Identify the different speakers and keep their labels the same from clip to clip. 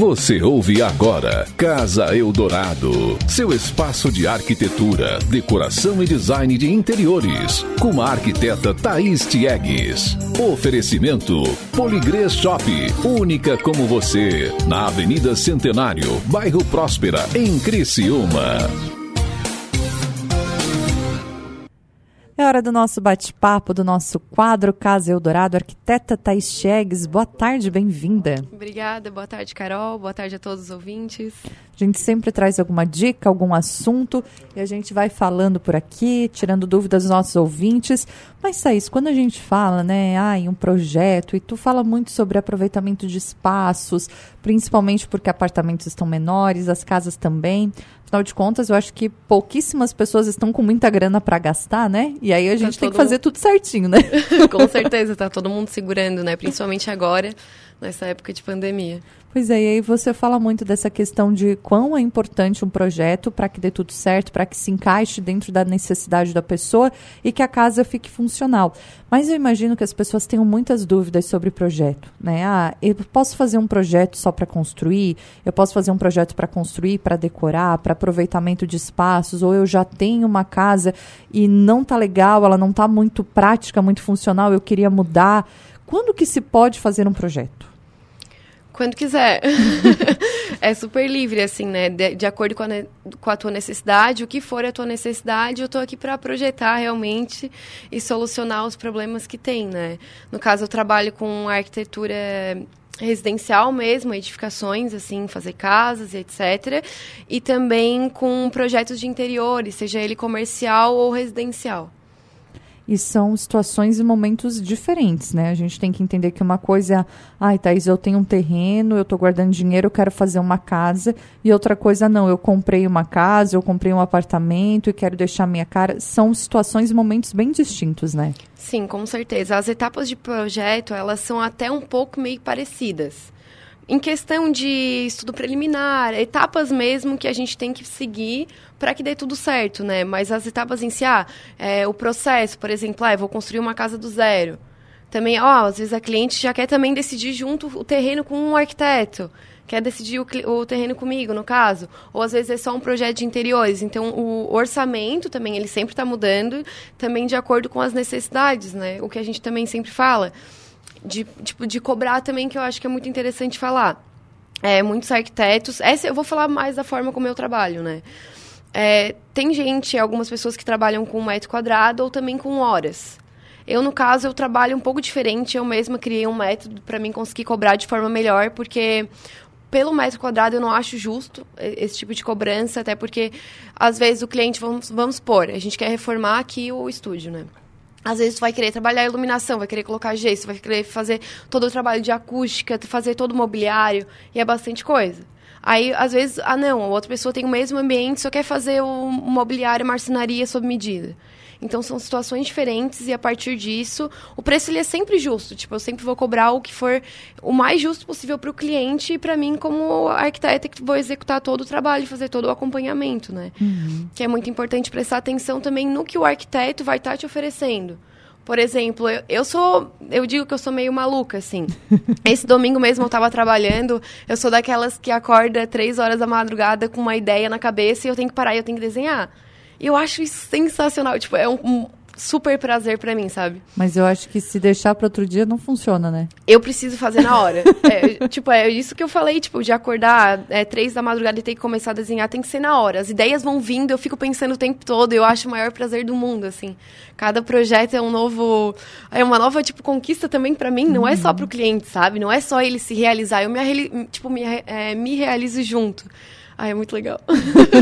Speaker 1: Você ouve agora Casa Eldorado, seu espaço de arquitetura, decoração e design de interiores, com a arquiteta Thaís Tiegues. Oferecimento Poligrês Shop, única como você, na Avenida Centenário, bairro Próspera, em Criciúma.
Speaker 2: Hora do nosso bate-papo, do nosso quadro Casa Eldorado. Arquiteta Thais Chegues, boa tarde, bem-vinda.
Speaker 3: Obrigada, boa tarde, Carol. Boa tarde a todos os ouvintes.
Speaker 2: A gente sempre traz alguma dica, algum assunto e a gente vai falando por aqui, tirando dúvidas dos nossos ouvintes. Mas, Thaís, quando a gente fala, né, ah, em um projeto, e tu fala muito sobre aproveitamento de espaços, principalmente porque apartamentos estão menores, as casas também. Afinal de contas, eu acho que pouquíssimas pessoas estão com muita grana para gastar, né? E aí a gente tá tem que fazer mundo... tudo certinho, né?
Speaker 3: com certeza, tá todo mundo segurando, né? Principalmente agora, nessa época de pandemia.
Speaker 2: Pois é, e aí você fala muito dessa questão de quão é importante um projeto para que dê tudo certo, para que se encaixe dentro da necessidade da pessoa e que a casa fique funcional. Mas eu imagino que as pessoas tenham muitas dúvidas sobre projeto, né? Ah, eu posso fazer um projeto só para construir? Eu posso fazer um projeto para construir, para decorar, para aproveitamento de espaços? Ou eu já tenho uma casa e não tá legal, ela não tá muito prática, muito funcional, eu queria mudar. Quando que se pode fazer um projeto?
Speaker 3: Quando quiser. é super livre, assim, né? De, de acordo com a, com a, tua necessidade, o que for a tua necessidade, eu estou aqui para projetar realmente e solucionar os problemas que tem, né? No caso, eu trabalho com arquitetura residencial mesmo, edificações, assim, fazer casas e etc. E também com projetos de interiores, seja ele comercial ou residencial
Speaker 2: e são situações e momentos diferentes, né? A gente tem que entender que uma coisa é, ai, Thaís, eu tenho um terreno, eu estou guardando dinheiro, eu quero fazer uma casa, e outra coisa, não, eu comprei uma casa, eu comprei um apartamento e quero deixar minha cara. São situações e momentos bem distintos, né?
Speaker 3: Sim, com certeza. As etapas de projeto, elas são até um pouco meio parecidas em questão de estudo preliminar, etapas mesmo que a gente tem que seguir para que dê tudo certo, né? Mas as etapas em si, ah, é, o processo, por exemplo, ah, eu vou construir uma casa do zero. Também, ó, às vezes a cliente já quer também decidir junto o terreno com um arquiteto quer decidir o, o, terreno comigo, no caso. Ou às vezes é só um projeto de interiores. Então, o orçamento também, ele sempre está mudando, também de acordo com as necessidades, né? O que a gente também sempre fala de, tipo, de cobrar também, que eu acho que é muito interessante falar. É, muitos arquitetos. Essa eu vou falar mais da forma como eu trabalho, né? É, tem gente, algumas pessoas que trabalham com metro quadrado ou também com horas. Eu, no caso, eu trabalho um pouco diferente. Eu mesma criei um método para mim conseguir cobrar de forma melhor, porque pelo metro quadrado eu não acho justo esse tipo de cobrança, até porque às vezes o cliente, vamos, vamos supor, a gente quer reformar aqui o estúdio, né? Às vezes tu vai querer trabalhar iluminação, vai querer colocar gesso, vai querer fazer todo o trabalho de acústica, fazer todo o mobiliário, e é bastante coisa. Aí, às vezes, ah não, a outra pessoa tem o mesmo ambiente, só quer fazer o mobiliário, marcenaria sob medida. Então são situações diferentes e a partir disso o preço ele é sempre justo. Tipo, eu sempre vou cobrar o que for o mais justo possível para o cliente e para mim como arquiteta que vou executar todo o trabalho, fazer todo o acompanhamento, né? Uhum. Que é muito importante prestar atenção também no que o arquiteto vai estar tá te oferecendo. Por exemplo, eu, eu, sou. Eu digo que eu sou meio maluca, assim. Esse domingo mesmo eu estava trabalhando. Eu sou daquelas que acorda três horas da madrugada com uma ideia na cabeça e eu tenho que parar e eu tenho que desenhar. E eu acho isso sensacional. Tipo, é um, um super prazer para mim, sabe?
Speaker 2: Mas eu acho que se deixar para outro dia não funciona, né?
Speaker 3: Eu preciso fazer na hora. é, tipo, é isso que eu falei, tipo, de acordar é, três da madrugada e ter que começar a desenhar, tem que ser na hora. As ideias vão vindo, eu fico pensando o tempo todo, eu acho o maior prazer do mundo, assim. Cada projeto é um novo, é uma nova tipo conquista também para mim, não uhum. é só pro cliente, sabe? Não é só ele se realizar, eu me tipo me, é, me realizo junto. Ah, é muito legal.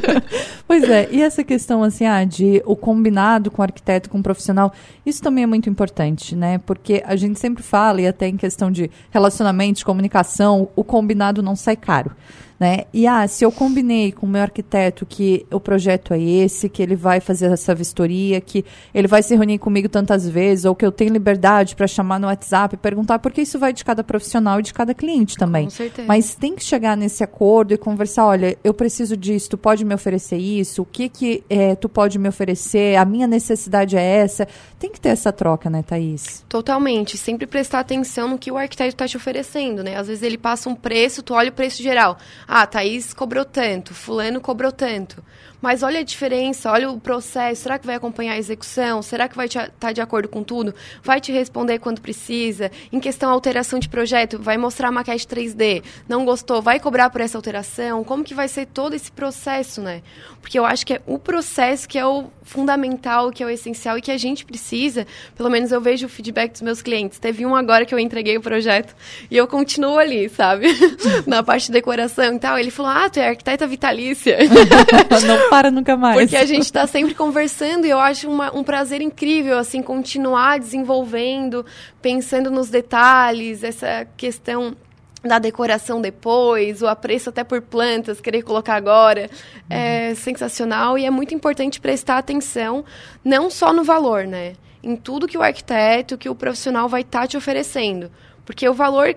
Speaker 2: pois é, e essa questão assim, ah, de o combinado com o arquiteto, com o profissional, isso também é muito importante, né? Porque a gente sempre fala, e até em questão de relacionamento, de comunicação, o combinado não sai caro. Né? E ah, se eu combinei com o meu arquiteto que o projeto é esse, que ele vai fazer essa vistoria, que ele vai se reunir comigo tantas vezes, ou que eu tenho liberdade para chamar no WhatsApp e perguntar, porque isso vai de cada profissional e de cada cliente também.
Speaker 3: Com certeza.
Speaker 2: Mas tem que chegar nesse acordo e conversar, olha, eu preciso disso, tu pode me oferecer isso, o que que é, tu pode me oferecer, a minha necessidade é essa. Tem que ter essa troca, né, Thaís?
Speaker 3: Totalmente. Sempre prestar atenção no que o arquiteto está te oferecendo, né? Às vezes ele passa um preço, tu olha o preço geral. Ah, Thaís cobrou tanto, fulano cobrou tanto. Mas olha a diferença, olha o processo. Será que vai acompanhar a execução? Será que vai estar tá de acordo com tudo? Vai te responder quando precisa? Em questão alteração de projeto, vai mostrar a maquete 3D. Não gostou? Vai cobrar por essa alteração? Como que vai ser todo esse processo, né? Porque eu acho que é o processo que é o fundamental, que é o essencial e que a gente precisa. Pelo menos eu vejo o feedback dos meus clientes. Teve um agora que eu entreguei o projeto e eu continuo ali, sabe? Na parte de decoração e tal. Ele falou: Ah, tu é arquiteta vitalícia.
Speaker 2: Não para nunca mais.
Speaker 3: Porque a gente está sempre conversando e eu acho uma, um prazer incrível, assim, continuar desenvolvendo, pensando nos detalhes, essa questão da decoração depois, o apreço até por plantas, querer colocar agora, é sensacional e é muito importante prestar atenção não só no valor, né? Em tudo que o arquiteto, que o profissional vai estar tá te oferecendo. Porque o valor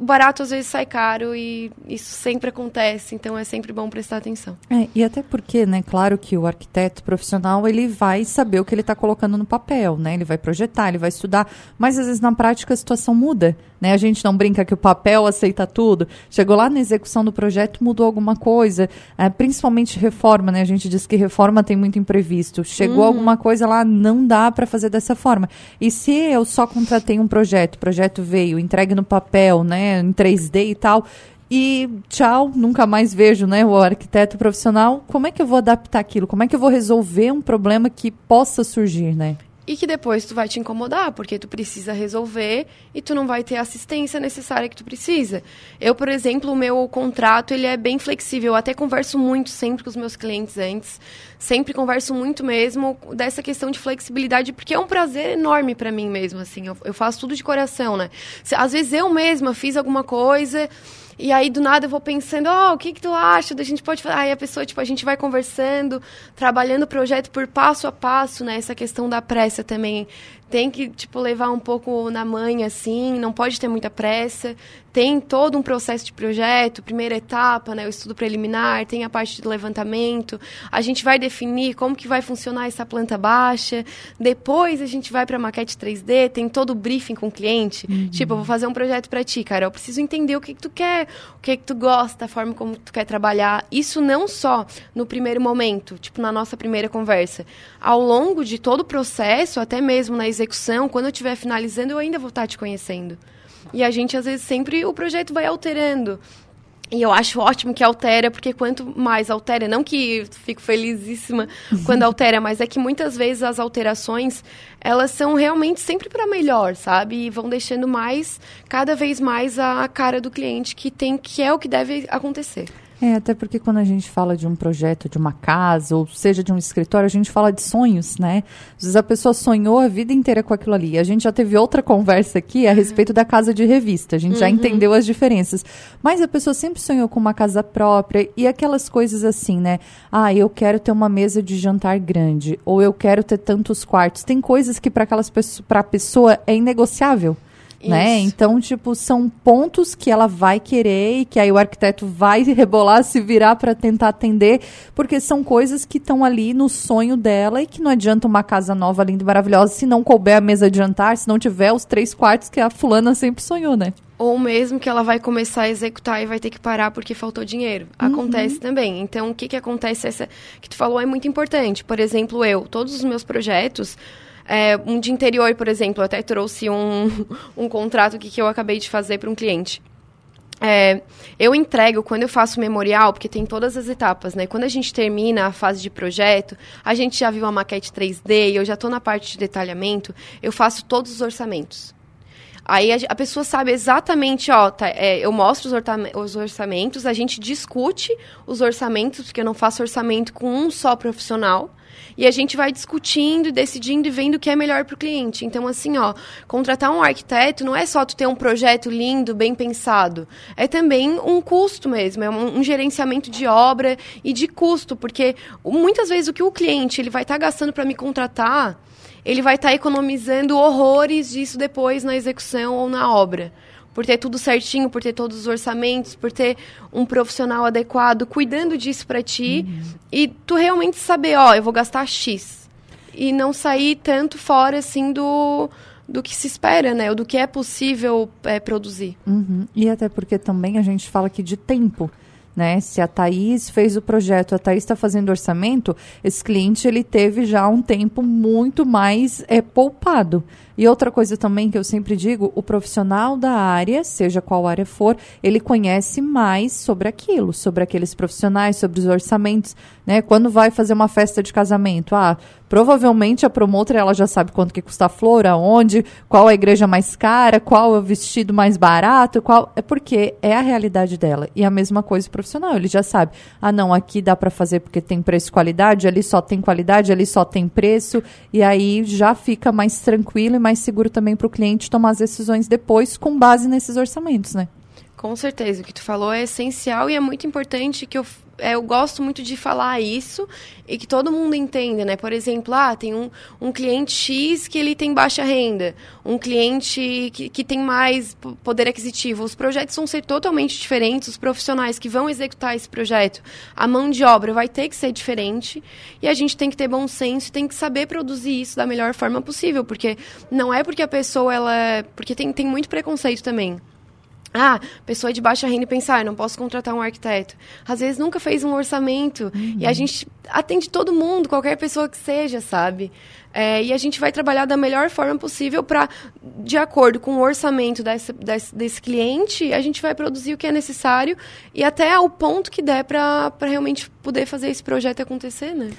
Speaker 3: barato às vezes sai caro e isso sempre acontece, então é sempre bom prestar atenção.
Speaker 2: É, e até porque, né, claro que o arquiteto profissional, ele vai saber o que ele está colocando no papel, né? Ele vai projetar, ele vai estudar, mas às vezes na prática a situação muda, né? A gente não brinca que o papel aceita tudo. Chegou lá na execução do projeto, mudou alguma coisa, é, principalmente reforma, né? A gente diz que reforma tem muito imprevisto. Chegou uhum. alguma coisa lá, não dá para fazer dessa forma. E se eu só contratei um projeto, o projeto veio, entregue no papel, né? Em 3D e tal. E tchau, nunca mais vejo, né, o arquiteto profissional. Como é que eu vou adaptar aquilo? Como é que eu vou resolver um problema que possa surgir, né?
Speaker 3: E que depois tu vai te incomodar, porque tu precisa resolver e tu não vai ter a assistência necessária que tu precisa. Eu, por exemplo, o meu contrato, ele é bem flexível, eu até converso muito sempre com os meus clientes antes, sempre converso muito mesmo dessa questão de flexibilidade, porque é um prazer enorme para mim mesmo, assim, eu, eu, faço tudo de coração, né? Às vezes eu mesma fiz alguma coisa e aí, do nada, eu vou pensando, ó, oh, o que que tu acha? A gente pode falar. Aí a pessoa, tipo, a gente vai conversando, trabalhando o projeto por passo a passo, né? Essa questão da pressa também tem que, tipo, levar um pouco na manha, assim, não pode ter muita pressa. Tem todo um processo de projeto, primeira etapa, né, o estudo preliminar, tem a parte do levantamento. A gente vai definir como que vai funcionar essa planta baixa. Depois a gente vai para a maquete 3D, tem todo o briefing com o cliente. Uhum. Tipo, eu vou fazer um projeto para ti, cara, eu preciso entender o que, que tu quer, o que, que tu gosta, a forma como tu quer trabalhar. Isso não só no primeiro momento, tipo, na nossa primeira conversa. Ao longo de todo o processo, até mesmo na execução, quando eu estiver finalizando, eu ainda vou estar te conhecendo. E a gente, às vezes, sempre o projeto vai alterando. E eu acho ótimo que altera, porque quanto mais altera, não que fico felizíssima quando altera, mas é que muitas vezes as alterações, elas são realmente sempre para melhor, sabe? E vão deixando mais, cada vez mais a cara do cliente que tem, que é o que deve acontecer.
Speaker 2: É, até porque quando a gente fala de um projeto, de uma casa, ou seja, de um escritório, a gente fala de sonhos, né? Às vezes a pessoa sonhou a vida inteira com aquilo ali. A gente já teve outra conversa aqui a respeito da casa de revista. A gente uhum. já entendeu as diferenças. Mas a pessoa sempre sonhou com uma casa própria e aquelas coisas assim, né? Ah, eu quero ter uma mesa de jantar grande, ou eu quero ter tantos quartos. Tem coisas que para aquelas para a pessoa é inegociável né? Então, tipo, são pontos que ela vai querer e que aí o arquiteto vai rebolar, se virar para tentar atender, porque são coisas que estão ali no sonho dela e que não adianta uma casa nova, linda e maravilhosa se não couber a mesa de jantar, se não tiver os três quartos que a fulana sempre sonhou, né?
Speaker 3: Ou mesmo que ela vai começar a executar e vai ter que parar porque faltou dinheiro. Uhum. Acontece também. Então, o que, que acontece? Essa que tu falou é muito importante. Por exemplo, eu, todos os meus projetos, é, um de interior, por exemplo, eu até trouxe um, um contrato que, que eu acabei de fazer para um cliente. É, eu entrego quando eu faço memorial, porque tem todas as etapas, né? Quando a gente termina a fase de projeto, a gente já viu a maquete 3D, eu já estou na parte de detalhamento, eu faço todos os orçamentos. Aí a, a pessoa sabe exatamente, ó, tá, é, eu mostro os, os, orçamentos, a gente discute os orçamentos, porque eu não faço orçamento com um só profissional. E a gente vai discutindo e decidindo e vendo o que é melhor para o cliente. Então, assim, ó, contratar um arquiteto não é só tu ter um projeto lindo, bem pensado. É também um custo mesmo, é um, um gerenciamento de obra e de custo, porque muitas vezes o que o cliente ele vai estar tá gastando para me contratar, ele vai estar tá economizando horrores disso depois na execução ou na obra por ter tudo certinho, por ter todos os orçamentos, por ter um profissional adequado cuidando disso para ti uhum. e tu realmente saber, ó, eu vou gastar X e não sair tanto fora assim do do que se espera, né? Ou do que é possível é, produzir.
Speaker 2: Uhum. E até porque também a gente fala aqui de tempo. Né? Se a Thaís fez o projeto, a Thaís está fazendo orçamento, esse cliente ele teve já um tempo muito mais é, poupado. E outra coisa também que eu sempre digo, o profissional da área, seja qual área for, ele conhece mais sobre aquilo, sobre aqueles profissionais, sobre os orçamentos, né? Quando vai fazer uma festa de casamento, ah, provavelmente a promotora ela já sabe quanto que custa a flor, aonde, qual a igreja mais cara, qual é o vestido mais barato, qual é porque é a realidade dela. E a mesma coisa o profissional, ele já sabe. Ah, não, aqui dá para fazer porque tem preço e qualidade, ali só tem qualidade, ali só tem preço, e aí já fica mais tranquilo e mais mais seguro também para o cliente tomar as decisões depois com base nesses orçamentos, né?
Speaker 3: Com certeza, o que tu falou é essencial e é muito importante que eu, é, eu gosto muito de falar isso e que todo mundo entenda, né? Por exemplo, ah, tem um, um cliente X que ele tem baixa renda, um cliente que, que tem mais poder aquisitivo. Os projetos vão ser totalmente diferentes, os profissionais que vão executar esse projeto, a mão de obra vai ter que ser diferente e a gente tem que ter bom senso e tem que saber produzir isso da melhor forma possível, porque não é porque a pessoa, ela... Porque tem, tem muito preconceito também ah, pessoa de baixa renda e pensar, ah, não posso contratar um arquiteto. Às vezes nunca fez um orçamento. Uhum. E a gente atende todo mundo, qualquer pessoa que seja, sabe? É, e a gente vai trabalhar da melhor forma possível para, de acordo com o orçamento desse, desse, desse, cliente, a gente vai produzir o que é necessário e até ao ponto que der para realmente poder fazer esse projeto acontecer, né?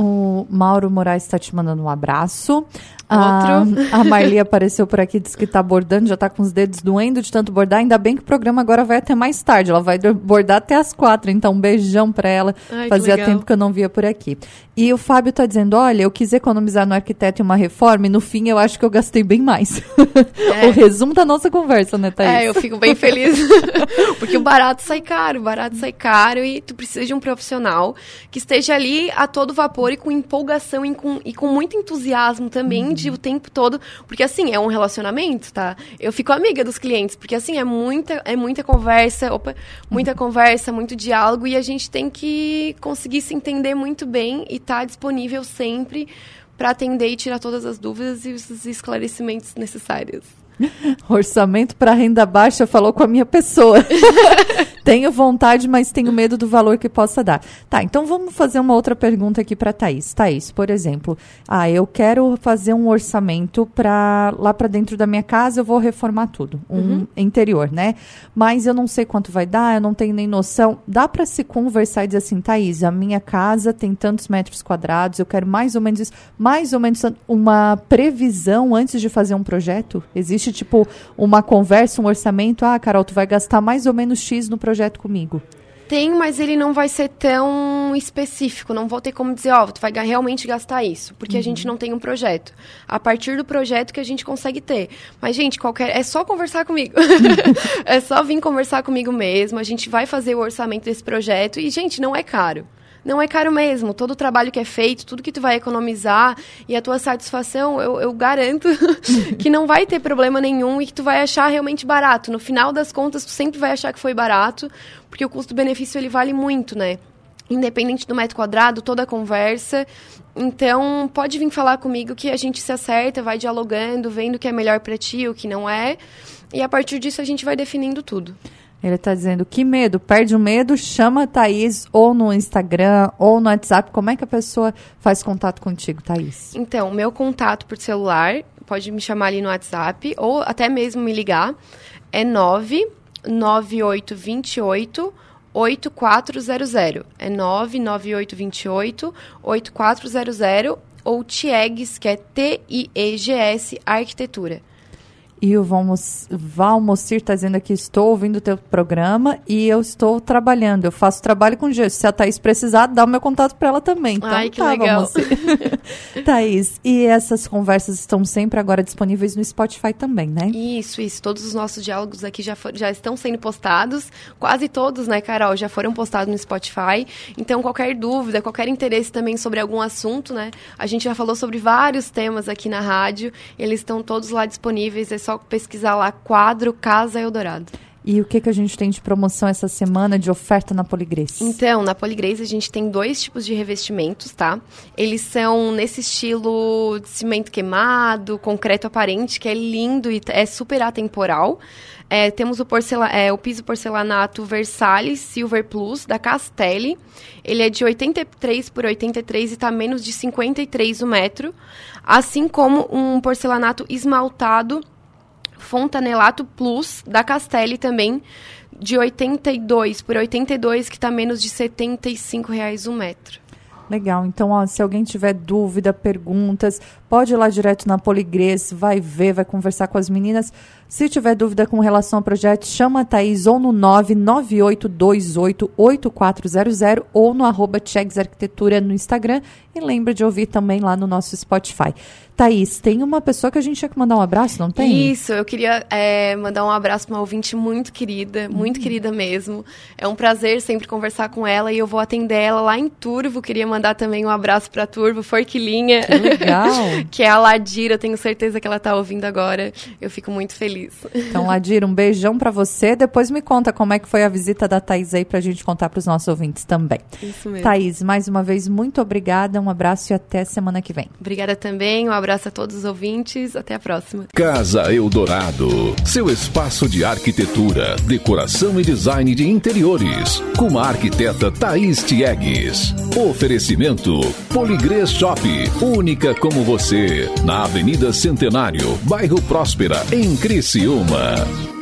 Speaker 2: O Mauro Moraes está te mandando um abraço.
Speaker 3: Outro.
Speaker 2: A, a Marli apareceu por aqui, disse que está bordando, já está com os dedos doendo de tanto bordar. Ainda bem que o programa agora vai até mais tarde. Ela vai bordar até as quatro. Então, um beijão para ela. Ai, Fazia tempo que eu não via por aqui. E o Fábio está dizendo: olha, eu quis economizar no arquiteto em uma reforma e no fim eu acho que eu gastei bem mais. É. o resumo da nossa conversa, né, Thaís?
Speaker 3: É, eu fico bem feliz. Porque o barato sai caro, o barato sai caro e tu precisa de um profissional que esteja ali a todo vapor e com empolgação e com, e com muito entusiasmo também. Uhum o tempo todo, porque assim, é um relacionamento, tá? Eu fico amiga dos clientes, porque assim, é muita, é muita conversa, opa, muita uhum. conversa, muito diálogo, e a gente tem que conseguir se entender muito bem e estar tá disponível sempre para atender e tirar todas as dúvidas e os esclarecimentos necessários.
Speaker 2: Orçamento para renda baixa falou com a minha pessoa. tenho vontade, mas tenho medo do valor que possa dar. Tá, então vamos fazer uma outra pergunta aqui para Thaís. Thaís, por exemplo, ah, eu quero fazer um orçamento para lá para dentro da minha casa, eu vou reformar tudo, um uhum. interior, né? Mas eu não sei quanto vai dar, eu não tenho nem noção. Dá para se conversar e dizer assim, Thaís, a minha casa tem tantos metros quadrados, eu quero mais ou menos isso, mais ou menos uma previsão antes de fazer um projeto? Existe existe, tipo, uma conversa, um orçamento? Ah, Carol, tu vai gastar mais ou menos X no projeto comigo.
Speaker 3: Tem, mas ele não vai ser tão específico. Não vou ter como dizer, ó, oh, tu vai realmente gastar isso. Porque uhum. a gente não tem um projeto. A partir do projeto que a gente consegue ter. Mas, gente, qualquer. É só conversar comigo. é só vir conversar comigo mesmo. A gente vai fazer o orçamento desse projeto. E, gente, não é caro não é caro mesmo. Todo o trabalho que é feito, tudo que tu vai economizar e a tua satisfação, eu, eu garanto que não vai ter problema nenhum e que tu vai achar realmente barato. No final das contas, tu sempre vai achar que foi barato, porque o custo-benefício ele vale muito, né? Independente do metro quadrado, toda a conversa. Então, pode vir falar comigo que a gente se acerta, vai dialogando, vendo o que é melhor para ti, o que não é. E a partir disso a gente vai definindo tudo.
Speaker 2: Ele está dizendo que medo, perde o medo, chama a Thaís ou no Instagram ou no WhatsApp. Como é que a pessoa faz contato contigo, Thaís?
Speaker 3: Então, meu contato por celular, pode me chamar ali no WhatsApp ou até mesmo me ligar, é 99828 8400. É 99828 8400 ou TIEGS, que é T-I-E-G-S Arquitetura.
Speaker 2: E o Valmocir está dizendo aqui, estou ouvindo o teu programa e eu estou trabalhando. Eu faço trabalho com gesso. Se a Thaís precisar, dá o meu contato para ela também. Então,
Speaker 3: Ai, que tá, legal.
Speaker 2: Thaís, e essas conversas estão sempre agora disponíveis no Spotify também, né?
Speaker 3: Isso, isso. Todos os nossos diálogos aqui já, for, já estão sendo postados. Quase todos, né, Carol, já foram postados no Spotify. Então, qualquer dúvida, qualquer interesse também sobre algum assunto, né? A gente já falou sobre vários temas aqui na rádio. Eles estão todos lá disponíveis. É só pesquisar lá quadro Casa Eldorado.
Speaker 2: E o que, que a gente tem de promoção essa semana de oferta na Poligrace?
Speaker 3: Então, na Poligrace a gente tem dois tipos de revestimentos, tá? Eles são nesse estilo de cimento queimado, concreto aparente, que é lindo e é super atemporal. É, temos o, porcela é, o piso porcelanato Versalhes Silver Plus, da Castelli. Ele é de 83 por 83 e está menos de 53 o metro. Assim como um porcelanato esmaltado Fontanelato Plus da Castelli também, de 82 por 82, que está menos de 75 reais um metro.
Speaker 2: Legal. Então, ó, se alguém tiver dúvida, perguntas, pode ir lá direto na Poligrês, vai ver, vai conversar com as meninas. Se tiver dúvida com relação ao projeto, chama a Thaís ou no 998288400 ou no arroba Arquitetura no Instagram. E lembra de ouvir também lá no nosso Spotify. Thaís, tem uma pessoa que a gente tinha que mandar um abraço, não tem?
Speaker 3: Isso, eu queria é, mandar um abraço para uma ouvinte muito querida, muito hum. querida mesmo. É um prazer sempre conversar com ela e eu vou atender ela lá em Turvo. Queria mandar também um abraço para Turvo, Forquilinha.
Speaker 2: Que legal!
Speaker 3: que é a Ladira, tenho certeza que ela está ouvindo agora. Eu fico muito feliz.
Speaker 2: Então, Ladira, um beijão para você. Depois me conta como é que foi a visita da Thaís aí para a gente contar para os nossos ouvintes também.
Speaker 3: Isso mesmo.
Speaker 2: Thaís, mais uma vez, muito obrigada, um abraço e até semana que vem.
Speaker 3: Obrigada também, um abraço a todos os ouvintes. Até a próxima.
Speaker 1: Casa Eldorado. Seu espaço de arquitetura, decoração e design de interiores. Com a arquiteta Thaís Tiegues. Oferecimento: Poligrês Shop. Única como você. Na Avenida Centenário, bairro Próspera, em Criciúma.